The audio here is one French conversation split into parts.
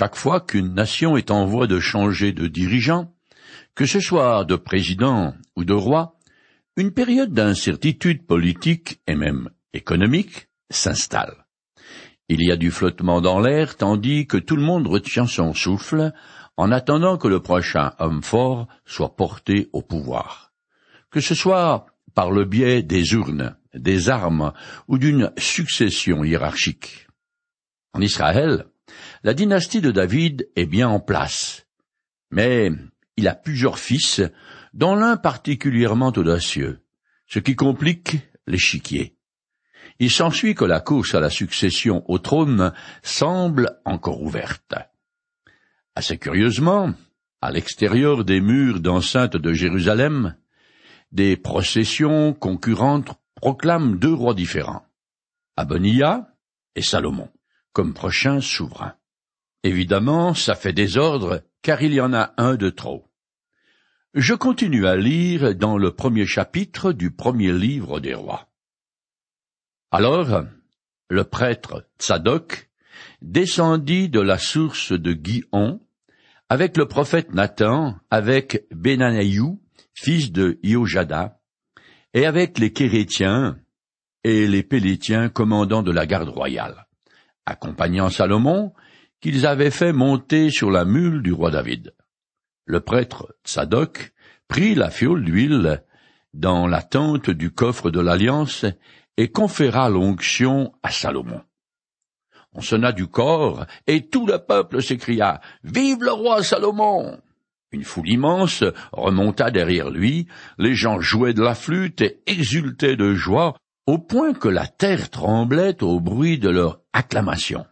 chaque fois qu'une nation est en voie de changer de dirigeant, que ce soit de président ou de roi, une période d'incertitude politique et même économique s'installe. Il y a du flottement dans l'air tandis que tout le monde retient son souffle en attendant que le prochain homme fort soit porté au pouvoir. Que ce soit par le biais des urnes, des armes ou d'une succession hiérarchique. En Israël, la dynastie de David est bien en place, mais il a plusieurs fils, dont l'un particulièrement audacieux, ce qui complique l'échiquier. Il s'ensuit que la course à la succession au trône semble encore ouverte. Assez curieusement, à l'extérieur des murs d'enceinte de Jérusalem, des processions concurrentes proclament deux rois différents, Abonia et Salomon, comme prochains souverains. Évidemment, ça fait désordre, car il y en a un de trop. Je continue à lire dans le premier chapitre du premier livre des rois. Alors, le prêtre Tsadok descendit de la source de Guion avec le prophète Nathan, avec Benanaïou, fils de Iojada, et avec les Kérétiens et les Pélétiens commandants de la garde royale, accompagnant Salomon, qu'ils avaient fait monter sur la mule du roi David. Le prêtre Tsadok prit la fiole d'huile dans la tente du coffre de l'Alliance et conféra l'onction à Salomon. On sonna du corps, et tout le peuple s'écria Vive le roi Salomon. Une foule immense remonta derrière lui, les gens jouaient de la flûte et exultaient de joie, au point que la terre tremblait au bruit de leur acclamation.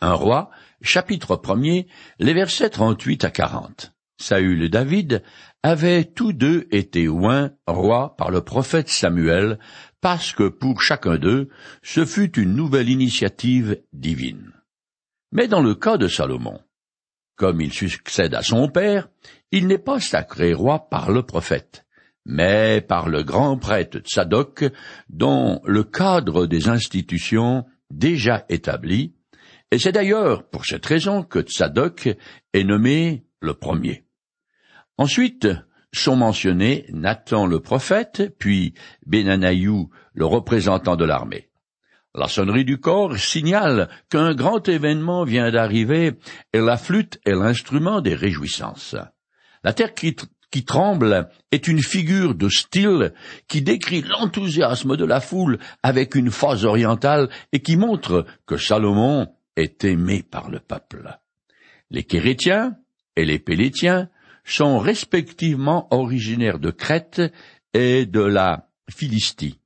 Un roi, chapitre premier, les versets 38 à 40. Saül et David avaient tous deux été oints rois par le prophète Samuel, parce que pour chacun d'eux, ce fut une nouvelle initiative divine. Mais dans le cas de Salomon, comme il succède à son père, il n'est pas sacré roi par le prophète, mais par le grand prêtre Tsadok, dont le cadre des institutions déjà établi, et c'est d'ailleurs pour cette raison que Tsadok est nommé le premier. Ensuite sont mentionnés Nathan le prophète, puis Benanaïou le représentant de l'armée. La sonnerie du corps signale qu'un grand événement vient d'arriver et la flûte est l'instrument des réjouissances. La terre qui, tremble est une figure de style qui décrit l'enthousiasme de la foule avec une phase orientale et qui montre que Salomon est aimé par le peuple. Les Kérétiens et les Pélétiens sont respectivement originaires de Crète et de la Philistie.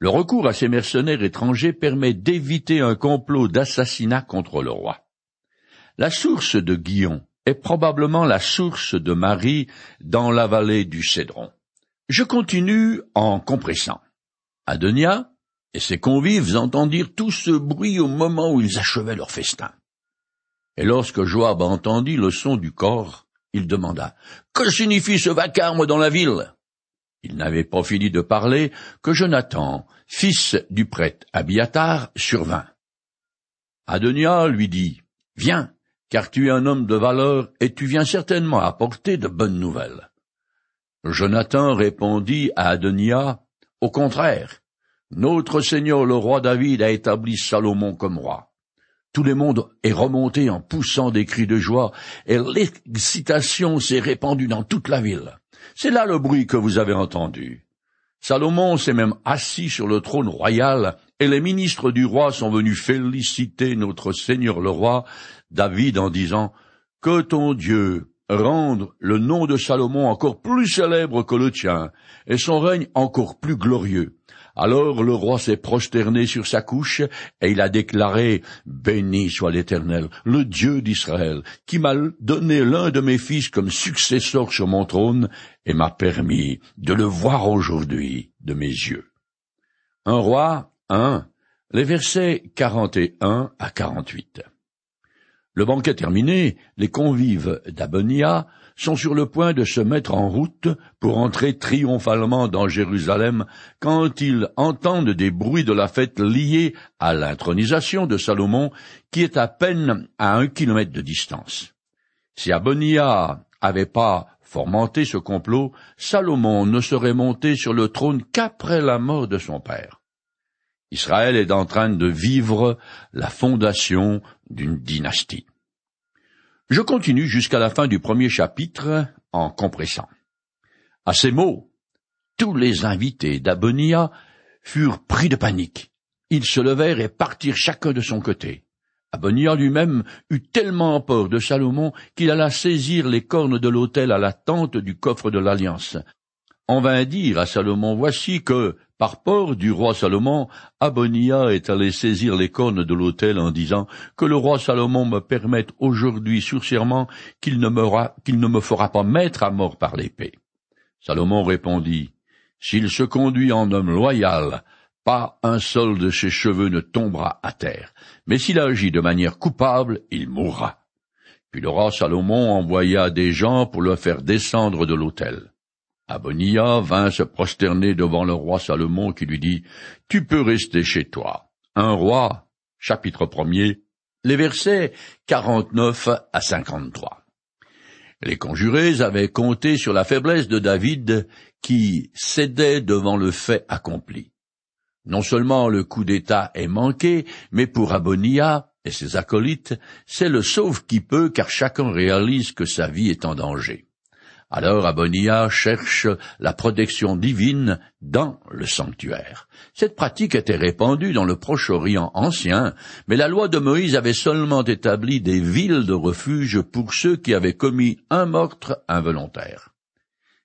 Le recours à ces mercenaires étrangers permet d'éviter un complot d'assassinat contre le roi. La source de Guillon est probablement la source de Marie dans la vallée du Cédron. Je continue en compressant. Adonia et ses convives entendirent tout ce bruit au moment où ils achevaient leur festin. Et lorsque Joab entendit le son du corps, il demanda Que signifie ce vacarme dans la ville? Il n'avait pas fini de parler que Jonathan, fils du prêtre Abiatar, survint. Adonia lui dit Viens, car tu es un homme de valeur et tu viens certainement apporter de bonnes nouvelles. Jonathan répondit à Adonia Au contraire, notre Seigneur le roi David a établi Salomon comme roi. Tout le monde est remonté en poussant des cris de joie, et l'excitation s'est répandue dans toute la ville. C'est là le bruit que vous avez entendu. Salomon s'est même assis sur le trône royal, et les ministres du roi sont venus féliciter notre Seigneur le roi, David, en disant Que ton Dieu rende le nom de Salomon encore plus célèbre que le tien, et son règne encore plus glorieux. Alors le roi s'est prosterné sur sa couche, et il a déclaré, Béni soit l'Éternel, le Dieu d'Israël, qui m'a donné l'un de mes fils comme successeur sur mon trône, et m'a permis de le voir aujourd'hui de mes yeux. Un roi, un, les versets 41 à 48. Le banquet terminé, les convives d'Abonia sont sur le point de se mettre en route pour entrer triomphalement dans Jérusalem quand ils entendent des bruits de la fête liés à l'intronisation de Salomon qui est à peine à un kilomètre de distance. Si Abonia avait pas fomenté ce complot, Salomon ne serait monté sur le trône qu'après la mort de son père. Israël est en train de vivre la fondation d'une dynastie. Je continue jusqu'à la fin du premier chapitre en compressant. À ces mots, tous les invités d'Abonia furent pris de panique. Ils se levèrent et partirent chacun de son côté. Abonia lui-même eut tellement peur de Salomon qu'il alla saisir les cornes de l'autel à la tente du coffre de l'Alliance. On vint dire à Salomon, voici que, par peur du roi Salomon, Abonia est allé saisir les cornes de l'autel en disant que le roi Salomon me permette aujourd'hui sur qu'il ne me fera pas mettre à mort par l'épée. Salomon répondit, S'il se conduit en homme loyal, pas un seul de ses cheveux ne tombera à terre, mais s'il agit de manière coupable, il mourra. Puis le roi Salomon envoya des gens pour le faire descendre de l'autel. Abonia vint se prosterner devant le roi Salomon qui lui dit, Tu peux rester chez toi. Un roi, chapitre premier, les versets 49 à 53. Les conjurés avaient compté sur la faiblesse de David qui cédait devant le fait accompli. Non seulement le coup d'État est manqué, mais pour Abonia et ses acolytes, c'est le sauve qui peut car chacun réalise que sa vie est en danger. Alors Abonia cherche la protection divine dans le sanctuaire. Cette pratique était répandue dans le Proche-Orient ancien, mais la loi de Moïse avait seulement établi des villes de refuge pour ceux qui avaient commis un meurtre involontaire.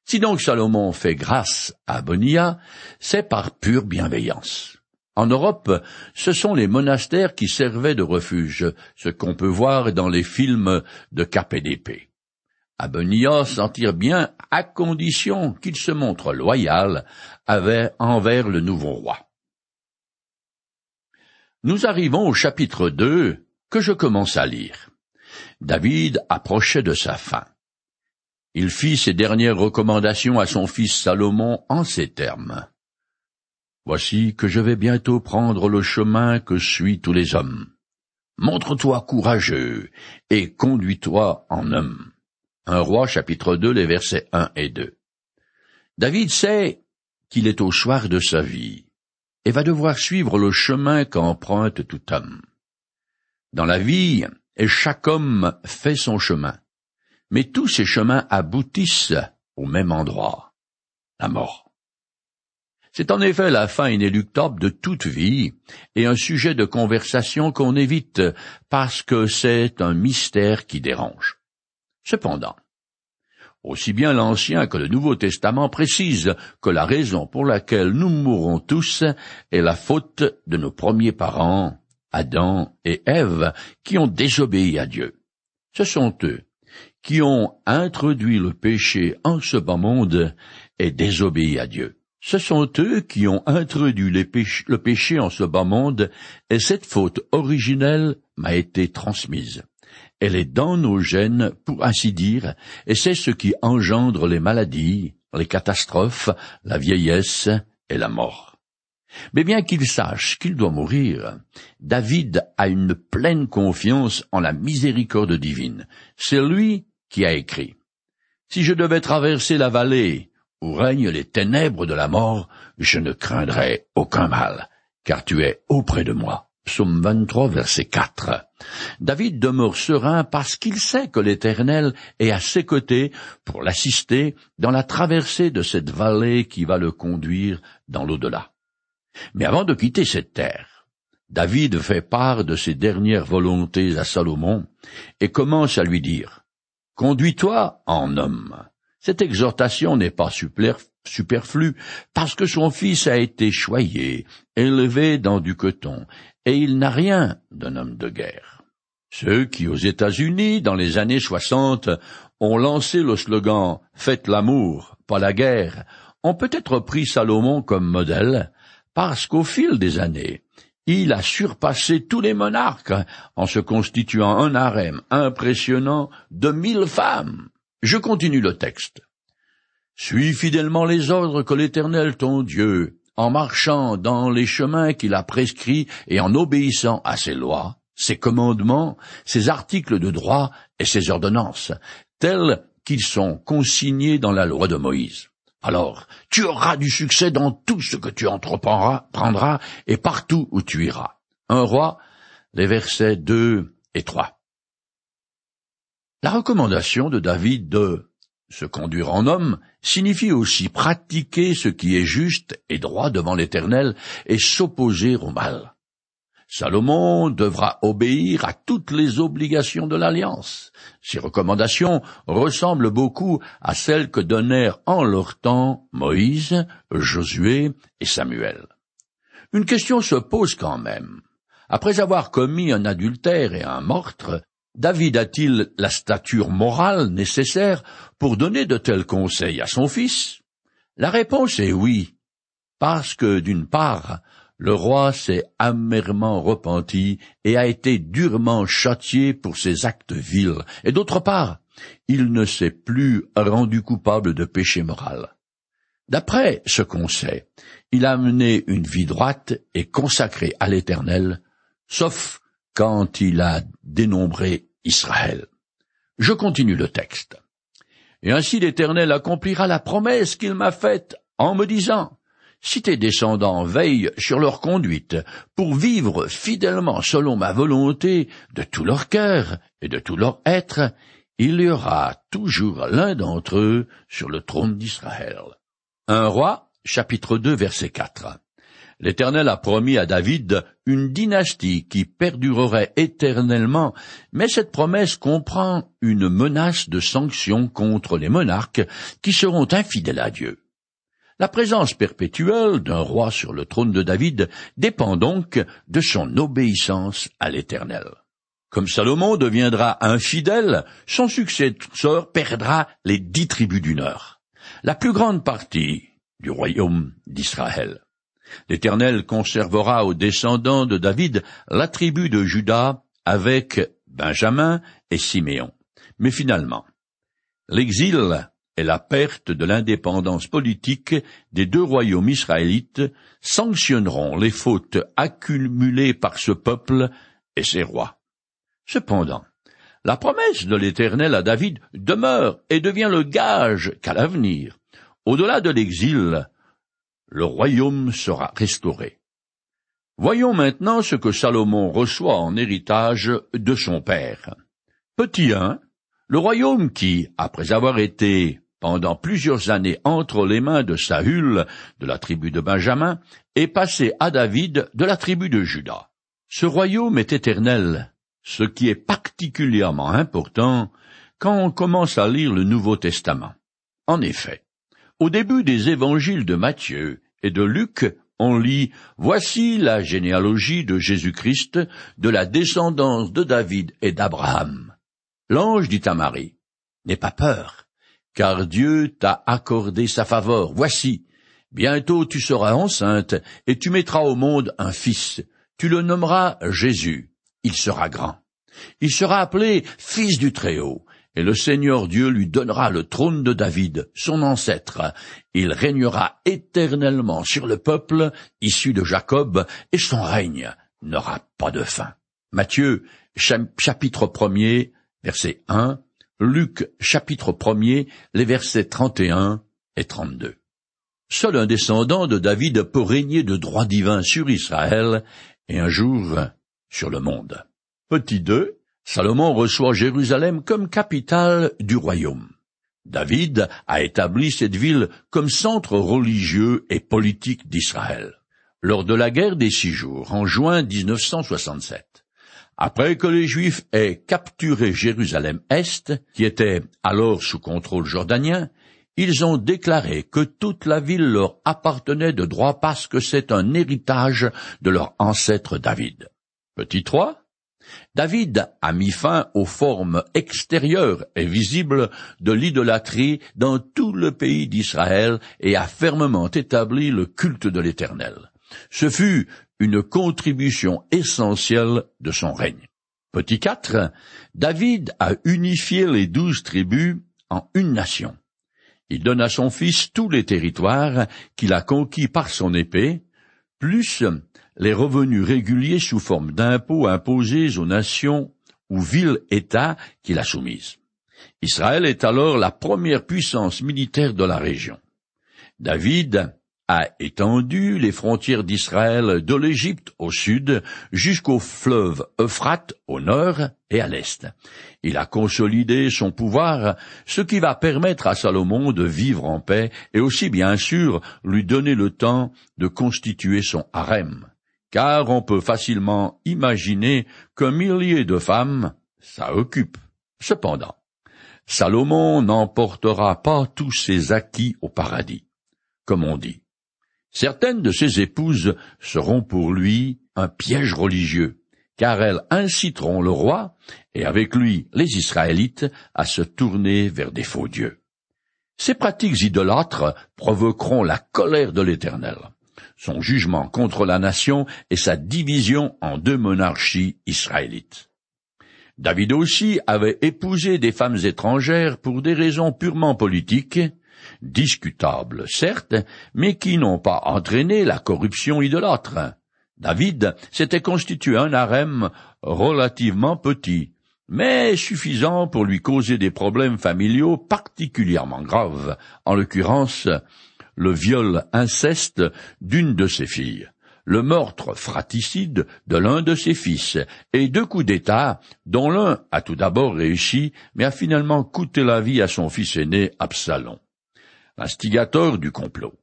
Si donc Salomon fait grâce à Abonia, c'est par pure bienveillance. En Europe, ce sont les monastères qui servaient de refuge, ce qu'on peut voir dans les films de KPDP. S'en tire bien à condition qu'il se montre loyal envers le nouveau roi. Nous arrivons au chapitre 2 que je commence à lire. David approchait de sa fin. Il fit ses dernières recommandations à son fils Salomon en ces termes. Voici que je vais bientôt prendre le chemin que suivent tous les hommes. Montre-toi courageux et conduis-toi en homme. Un roi chapitre 2 les versets 1 et 2. David sait qu'il est au choix de sa vie et va devoir suivre le chemin qu'emprunte tout homme. Dans la vie, chaque homme fait son chemin, mais tous ces chemins aboutissent au même endroit, la mort. C'est en effet la fin inéluctable de toute vie et un sujet de conversation qu'on évite parce que c'est un mystère qui dérange. Cependant, aussi bien l'Ancien que le Nouveau Testament précisent que la raison pour laquelle nous mourrons tous est la faute de nos premiers parents, Adam et Ève, qui ont désobéi à Dieu. Ce sont eux qui ont introduit le péché en ce bas monde et désobéi à Dieu. Ce sont eux qui ont introduit le péché en ce bas monde et cette faute originelle m'a été transmise. Elle est dans nos gènes, pour ainsi dire, et c'est ce qui engendre les maladies, les catastrophes, la vieillesse et la mort. Mais bien qu'il sache qu'il doit mourir, David a une pleine confiance en la miséricorde divine. C'est lui qui a écrit. Si je devais traverser la vallée où règnent les ténèbres de la mort, je ne craindrais aucun mal, car tu es auprès de moi. Psaume 23, verset 4. David demeure serein parce qu'il sait que l'Éternel est à ses côtés pour l'assister dans la traversée de cette vallée qui va le conduire dans l'au-delà. Mais avant de quitter cette terre, David fait part de ses dernières volontés à Salomon et commence à lui dire Conduis-toi en homme. Cette exhortation n'est pas superflue parce que son fils a été choyé, élevé dans du coton, et il n'a rien d'un homme de guerre. Ceux qui, aux États-Unis, dans les années soixante, ont lancé le slogan Faites l'amour, pas la guerre, ont peut-être pris Salomon comme modèle, parce qu'au fil des années, il a surpassé tous les monarques en se constituant un harem impressionnant de mille femmes. Je continue le texte. Suis fidèlement les ordres que l'Éternel ton Dieu, en marchant dans les chemins qu'il a prescrits et en obéissant à ses lois, ses commandements, ses articles de droit et ses ordonnances, tels qu'ils sont consignés dans la loi de Moïse. Alors, tu auras du succès dans tout ce que tu entreprendras et partout où tu iras. Un roi, les versets 2 et 3. La recommandation de David de se conduire en homme signifie aussi pratiquer ce qui est juste et droit devant l'Éternel et s'opposer au mal. Salomon devra obéir à toutes les obligations de l'alliance. Ces recommandations ressemblent beaucoup à celles que donnèrent en leur temps Moïse, Josué et Samuel. Une question se pose quand même. Après avoir commis un adultère et un meurtre, David a-t-il la stature morale nécessaire pour donner de tels conseils à son fils? La réponse est oui, parce que d'une part, le roi s'est amèrement repenti et a été durement châtié pour ses actes vils, et d'autre part, il ne s'est plus rendu coupable de péché moral. D'après ce qu'on sait, il a mené une vie droite et consacrée à l'Éternel, sauf quand il a dénombré Israël. Je continue le texte. Et ainsi l'Éternel accomplira la promesse qu'il m'a faite en me disant, si tes descendants veillent sur leur conduite pour vivre fidèlement selon ma volonté de tout leur cœur et de tout leur être, il y aura toujours l'un d'entre eux sur le trône d'Israël. Un roi, chapitre 2, verset 4. L'Éternel a promis à David une dynastie qui perdurerait éternellement, mais cette promesse comprend une menace de sanctions contre les monarques qui seront infidèles à Dieu. La présence perpétuelle d'un roi sur le trône de David dépend donc de son obéissance à l'Éternel. Comme Salomon deviendra infidèle, son successeur perdra les dix tribus du Nord, la plus grande partie du royaume d'Israël. L'Éternel conservera aux descendants de David la tribu de Juda avec Benjamin et Siméon. Mais finalement, l'exil et la perte de l'indépendance politique des deux royaumes israélites sanctionneront les fautes accumulées par ce peuple et ses rois. Cependant, la promesse de l'Éternel à David demeure et devient le gage qu'à l'avenir, au-delà de l'exil, le royaume sera restauré. Voyons maintenant ce que Salomon reçoit en héritage de son père. Petit 1, le royaume qui, après avoir été pendant plusieurs années entre les mains de Saül, de la tribu de Benjamin, est passé à David de la tribu de Juda. Ce royaume est éternel, ce qui est particulièrement important quand on commence à lire le Nouveau Testament. En effet, au début des évangiles de Matthieu et de Luc, on lit Voici la généalogie de Jésus-Christ, de la descendance de David et d'Abraham. L'ange dit à Marie, N'aie pas peur, car Dieu t'a accordé sa faveur. Voici, bientôt tu seras enceinte, et tu mettras au monde un fils. Tu le nommeras Jésus. Il sera grand. Il sera appelé Fils du Très-Haut, et le Seigneur Dieu lui donnera le trône de David, son ancêtre. Il régnera éternellement sur le peuple issu de Jacob, et son règne n'aura pas de fin. Matthieu, chapitre 1 verset 1 Luc chapitre 1 les versets 31 et 32. Seul un descendant de David peut régner de droit divin sur Israël et un jour sur le monde. Petit 2. Salomon reçoit Jérusalem comme capitale du royaume. David a établi cette ville comme centre religieux et politique d'Israël. Lors de la guerre des six jours, en juin 1967, après que les Juifs aient capturé Jérusalem-Est, qui était alors sous contrôle jordanien, ils ont déclaré que toute la ville leur appartenait de droit parce que c'est un héritage de leur ancêtre David. Petit 3. David a mis fin aux formes extérieures et visibles de l'idolâtrie dans tout le pays d'Israël et a fermement établi le culte de l'Éternel. Ce fut une contribution essentielle de son règne. Petit 4. David a unifié les douze tribus en une nation. Il donne à son fils tous les territoires qu'il a conquis par son épée, plus les revenus réguliers sous forme d'impôts imposés aux nations ou villes-États qu'il a soumises. Israël est alors la première puissance militaire de la région. David a étendu les frontières d'Israël de l'Égypte au sud jusqu'au fleuve Euphrate au nord et à l'est. Il a consolidé son pouvoir, ce qui va permettre à Salomon de vivre en paix et aussi bien sûr lui donner le temps de constituer son harem. Car on peut facilement imaginer qu'un millier de femmes, ça occupe. Cependant, Salomon n'emportera pas tous ses acquis au paradis, comme on dit. Certaines de ses épouses seront pour lui un piège religieux, car elles inciteront le roi, et avec lui les Israélites, à se tourner vers des faux dieux. Ces pratiques idolâtres provoqueront la colère de l'Éternel, son jugement contre la nation et sa division en deux monarchies israélites. David aussi avait épousé des femmes étrangères pour des raisons purement politiques, discutables certes, mais qui n'ont pas entraîné la corruption idolâtre. David s'était constitué un harem relativement petit, mais suffisant pour lui causer des problèmes familiaux particulièrement graves, en l'occurrence le viol inceste d'une de ses filles, le meurtre fratricide de l'un de ses fils, et deux coups d'État, dont l'un a tout d'abord réussi, mais a finalement coûté la vie à son fils aîné Absalom instigateur du complot.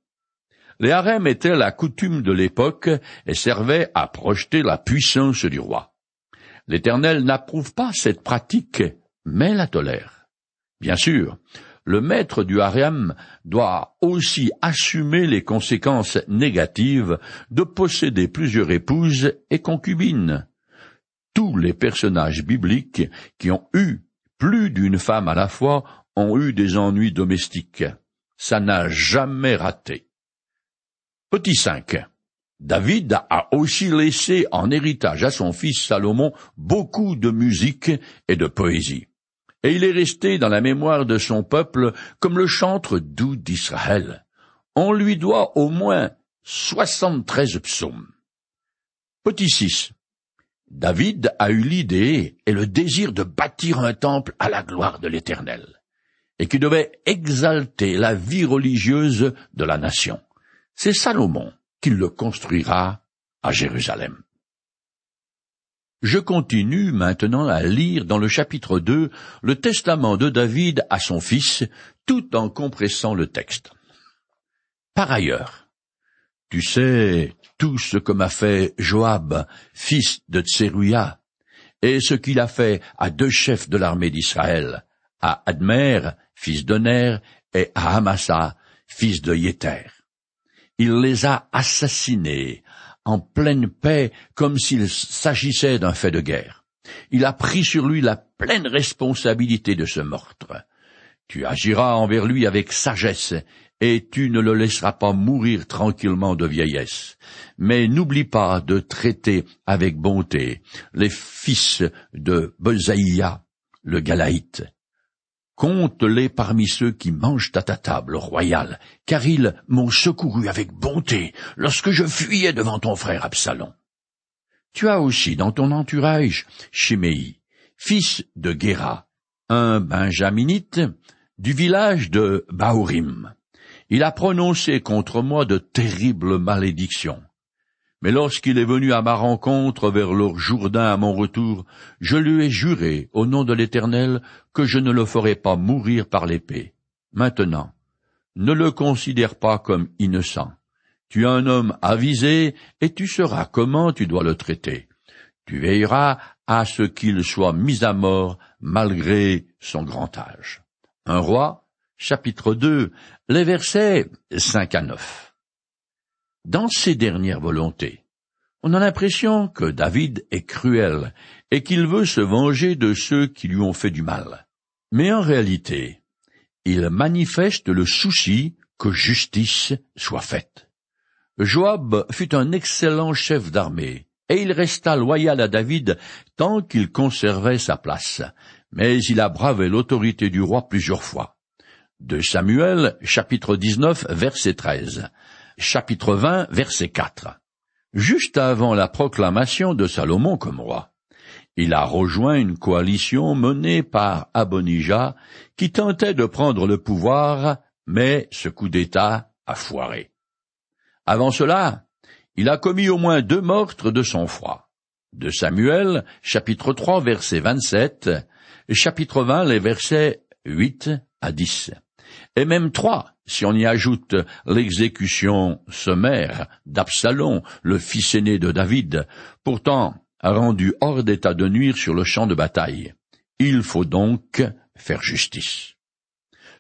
Les harems étaient la coutume de l'époque et servaient à projeter la puissance du roi. L'Éternel n'approuve pas cette pratique, mais la tolère. Bien sûr, le maître du harem doit aussi assumer les conséquences négatives de posséder plusieurs épouses et concubines. Tous les personnages bibliques qui ont eu plus d'une femme à la fois ont eu des ennuis domestiques ça n'a jamais raté. Petit 5. David a aussi laissé en héritage à son fils Salomon beaucoup de musique et de poésie. Et il est resté dans la mémoire de son peuple comme le chantre doux d'Israël. On lui doit au moins soixante-treize psaumes. Petit 6. David a eu l'idée et le désir de bâtir un temple à la gloire de l'Éternel et qui devait exalter la vie religieuse de la nation. C'est Salomon qui le construira à Jérusalem. Je continue maintenant à lire dans le chapitre 2 le testament de David à son fils, tout en compressant le texte. Par ailleurs, tu sais tout ce que m'a fait Joab, fils de Tseruya, et ce qu'il a fait à deux chefs de l'armée d'Israël, à Admer fils de Ner, et à Amasa, fils de Yéter. Il les a assassinés en pleine paix comme s'il s'agissait d'un fait de guerre. Il a pris sur lui la pleine responsabilité de ce meurtre. Tu agiras envers lui avec sagesse, et tu ne le laisseras pas mourir tranquillement de vieillesse. Mais n'oublie pas de traiter avec bonté les fils de Bezaïa, le Galaïte, Compte-les parmi ceux qui mangent à ta table royale, car ils m'ont secouru avec bonté lorsque je fuyais devant ton frère Absalom. Tu as aussi dans ton entourage Chiméi, fils de Guéra, un benjaminite du village de Baorim. Il a prononcé contre moi de terribles malédictions. Mais lorsqu'il est venu à ma rencontre vers le Jourdain à mon retour, je lui ai juré, au nom de l'Éternel, que je ne le ferai pas mourir par l'épée. Maintenant, ne le considère pas comme innocent. Tu es un homme avisé, et tu sauras comment tu dois le traiter. Tu veilleras à ce qu'il soit mis à mort malgré son grand âge. Un roi, chapitre 2, les versets 5 à 9 dans ses dernières volontés. On a l'impression que David est cruel et qu'il veut se venger de ceux qui lui ont fait du mal. Mais en réalité, il manifeste le souci que justice soit faite. Joab fut un excellent chef d'armée, et il resta loyal à David tant qu'il conservait sa place, mais il a bravé l'autorité du roi plusieurs fois. De Samuel, chapitre 19, verset 13, chapitre 20, verset 4. Juste avant la proclamation de Salomon comme roi, il a rejoint une coalition menée par Abonija qui tentait de prendre le pouvoir, mais ce coup d'État a foiré. Avant cela, il a commis au moins deux meurtres de sang-froid. De Samuel, chapitre 3, verset 27, et chapitre 20, les versets 8 à 10. Et même trois, si on y ajoute l'exécution sommaire d'Absalom, le fils aîné de David, pourtant rendu hors d'état de nuire sur le champ de bataille. Il faut donc faire justice.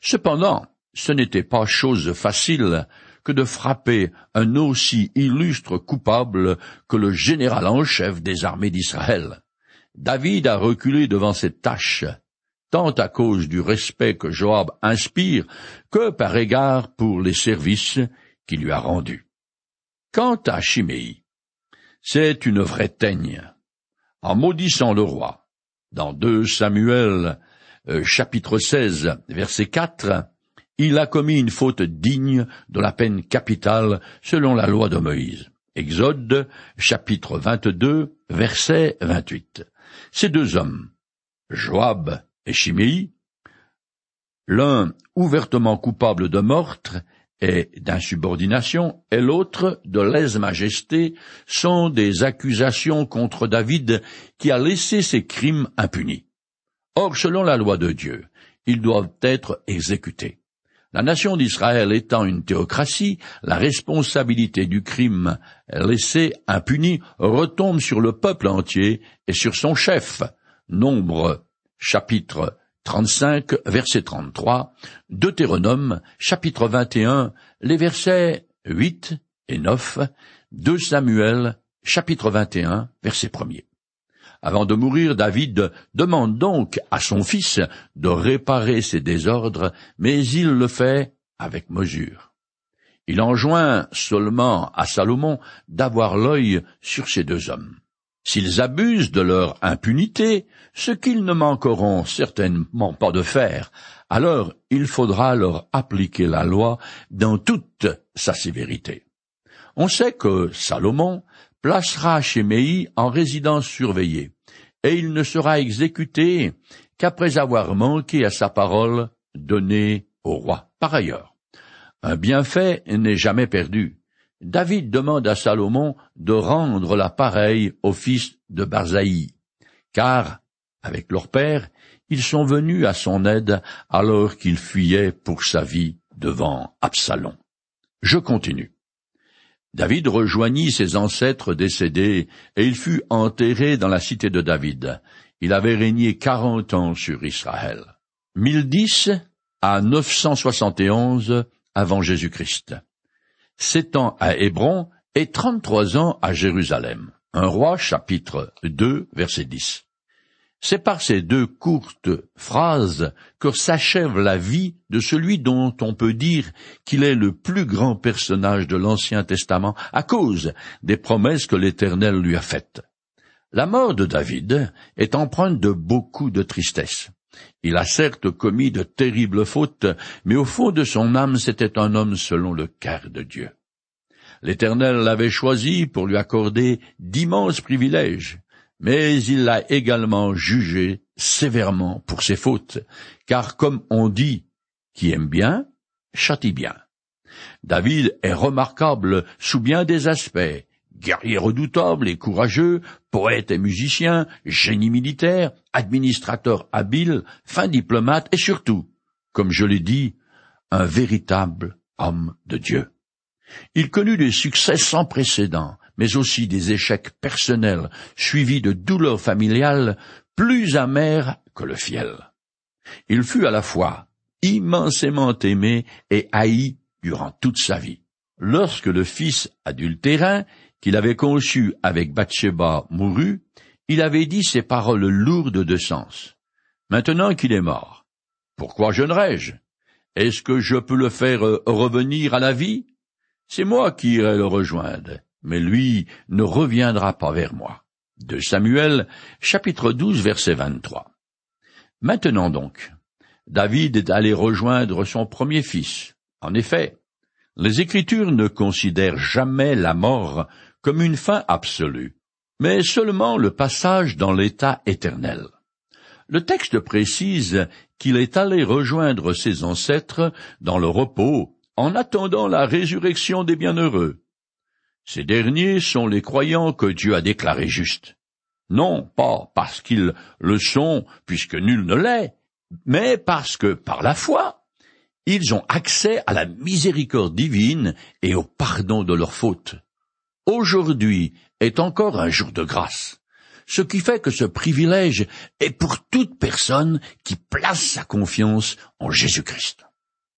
Cependant, ce n'était pas chose facile que de frapper un aussi illustre coupable que le général en chef des armées d'Israël. David a reculé devant cette tâche, tant à cause du respect que Joab inspire que par égard pour les services qu'il lui a rendus. Quant à Chiméi, c'est une vraie teigne. En maudissant le roi, dans 2 Samuel euh, chapitre 16 verset 4, il a commis une faute digne de la peine capitale selon la loi de Moïse. Exode chapitre 22 verset 28. Ces deux hommes, Joab et Chiméi, l'un ouvertement coupable de meurtre et d'insubordination, et l'autre de lèse-majesté, sont des accusations contre David qui a laissé ses crimes impunis. Or, selon la loi de Dieu, ils doivent être exécutés. La nation d'Israël étant une théocratie, la responsabilité du crime laissé impuni retombe sur le peuple entier et sur son chef. Nombre chapitre 35, verset 33, Deutéronome, chapitre 21, les versets 8 et 9, 2 Samuel, chapitre 21, verset 1 Avant de mourir, David demande donc à son fils de réparer ses désordres, mais il le fait avec mesure. Il enjoint seulement à Salomon d'avoir l'œil sur ces deux hommes. S'ils abusent de leur impunité, ce qu'ils ne manqueront certainement pas de faire, alors il faudra leur appliquer la loi dans toute sa sévérité. On sait que Salomon placera Chéméi en résidence surveillée, et il ne sera exécuté qu'après avoir manqué à sa parole donnée au roi. Par ailleurs, un bienfait n'est jamais perdu, David demande à Salomon de rendre la pareille au fils de Barzaï, car, avec leur père, ils sont venus à son aide alors qu'il fuyait pour sa vie devant Absalom. Je continue. David rejoignit ses ancêtres décédés, et il fut enterré dans la cité de David. Il avait régné quarante ans sur Israël. 1010 à 971 avant Jésus-Christ sept ans à Hébron et trente-trois ans à Jérusalem. Un roi chapitre 2 verset 10. C'est par ces deux courtes phrases que s'achève la vie de celui dont on peut dire qu'il est le plus grand personnage de l'Ancien Testament à cause des promesses que l'Éternel lui a faites. La mort de David est empreinte de beaucoup de tristesse. Il a certes commis de terribles fautes, mais au fond de son âme c'était un homme selon le cœur de Dieu. L'Éternel l'avait choisi pour lui accorder d'immenses privilèges, mais il l'a également jugé sévèrement pour ses fautes, car comme on dit, qui aime bien, châtie bien. David est remarquable sous bien des aspects, guerrier redoutable et courageux, poète et musicien, génie militaire, administrateur habile, fin diplomate et surtout, comme je l'ai dit, un véritable homme de Dieu. Il connut des succès sans précédent, mais aussi des échecs personnels suivis de douleurs familiales plus amères que le fiel. Il fut à la fois immensément aimé et haï durant toute sa vie. Lorsque le fils adultérin qu'il avait conçu avec Bathsheba mourut, il avait dit ces paroles lourdes de sens. Maintenant qu'il est mort, pourquoi jeûnerai-je? Est-ce que je peux le faire revenir à la vie? C'est moi qui irai le rejoindre, mais lui ne reviendra pas vers moi. De Samuel, chapitre 12, verset 23. Maintenant donc, David est allé rejoindre son premier fils. En effet, les Écritures ne considèrent jamais la mort comme une fin absolue, mais seulement le passage dans l'état éternel. Le texte précise qu'il est allé rejoindre ses ancêtres dans le repos en attendant la résurrection des bienheureux. Ces derniers sont les croyants que Dieu a déclarés justes. Non pas parce qu'ils le sont, puisque nul ne l'est, mais parce que, par la foi, ils ont accès à la miséricorde divine et au pardon de leurs fautes. Aujourd'hui est encore un jour de grâce, ce qui fait que ce privilège est pour toute personne qui place sa confiance en Jésus-Christ.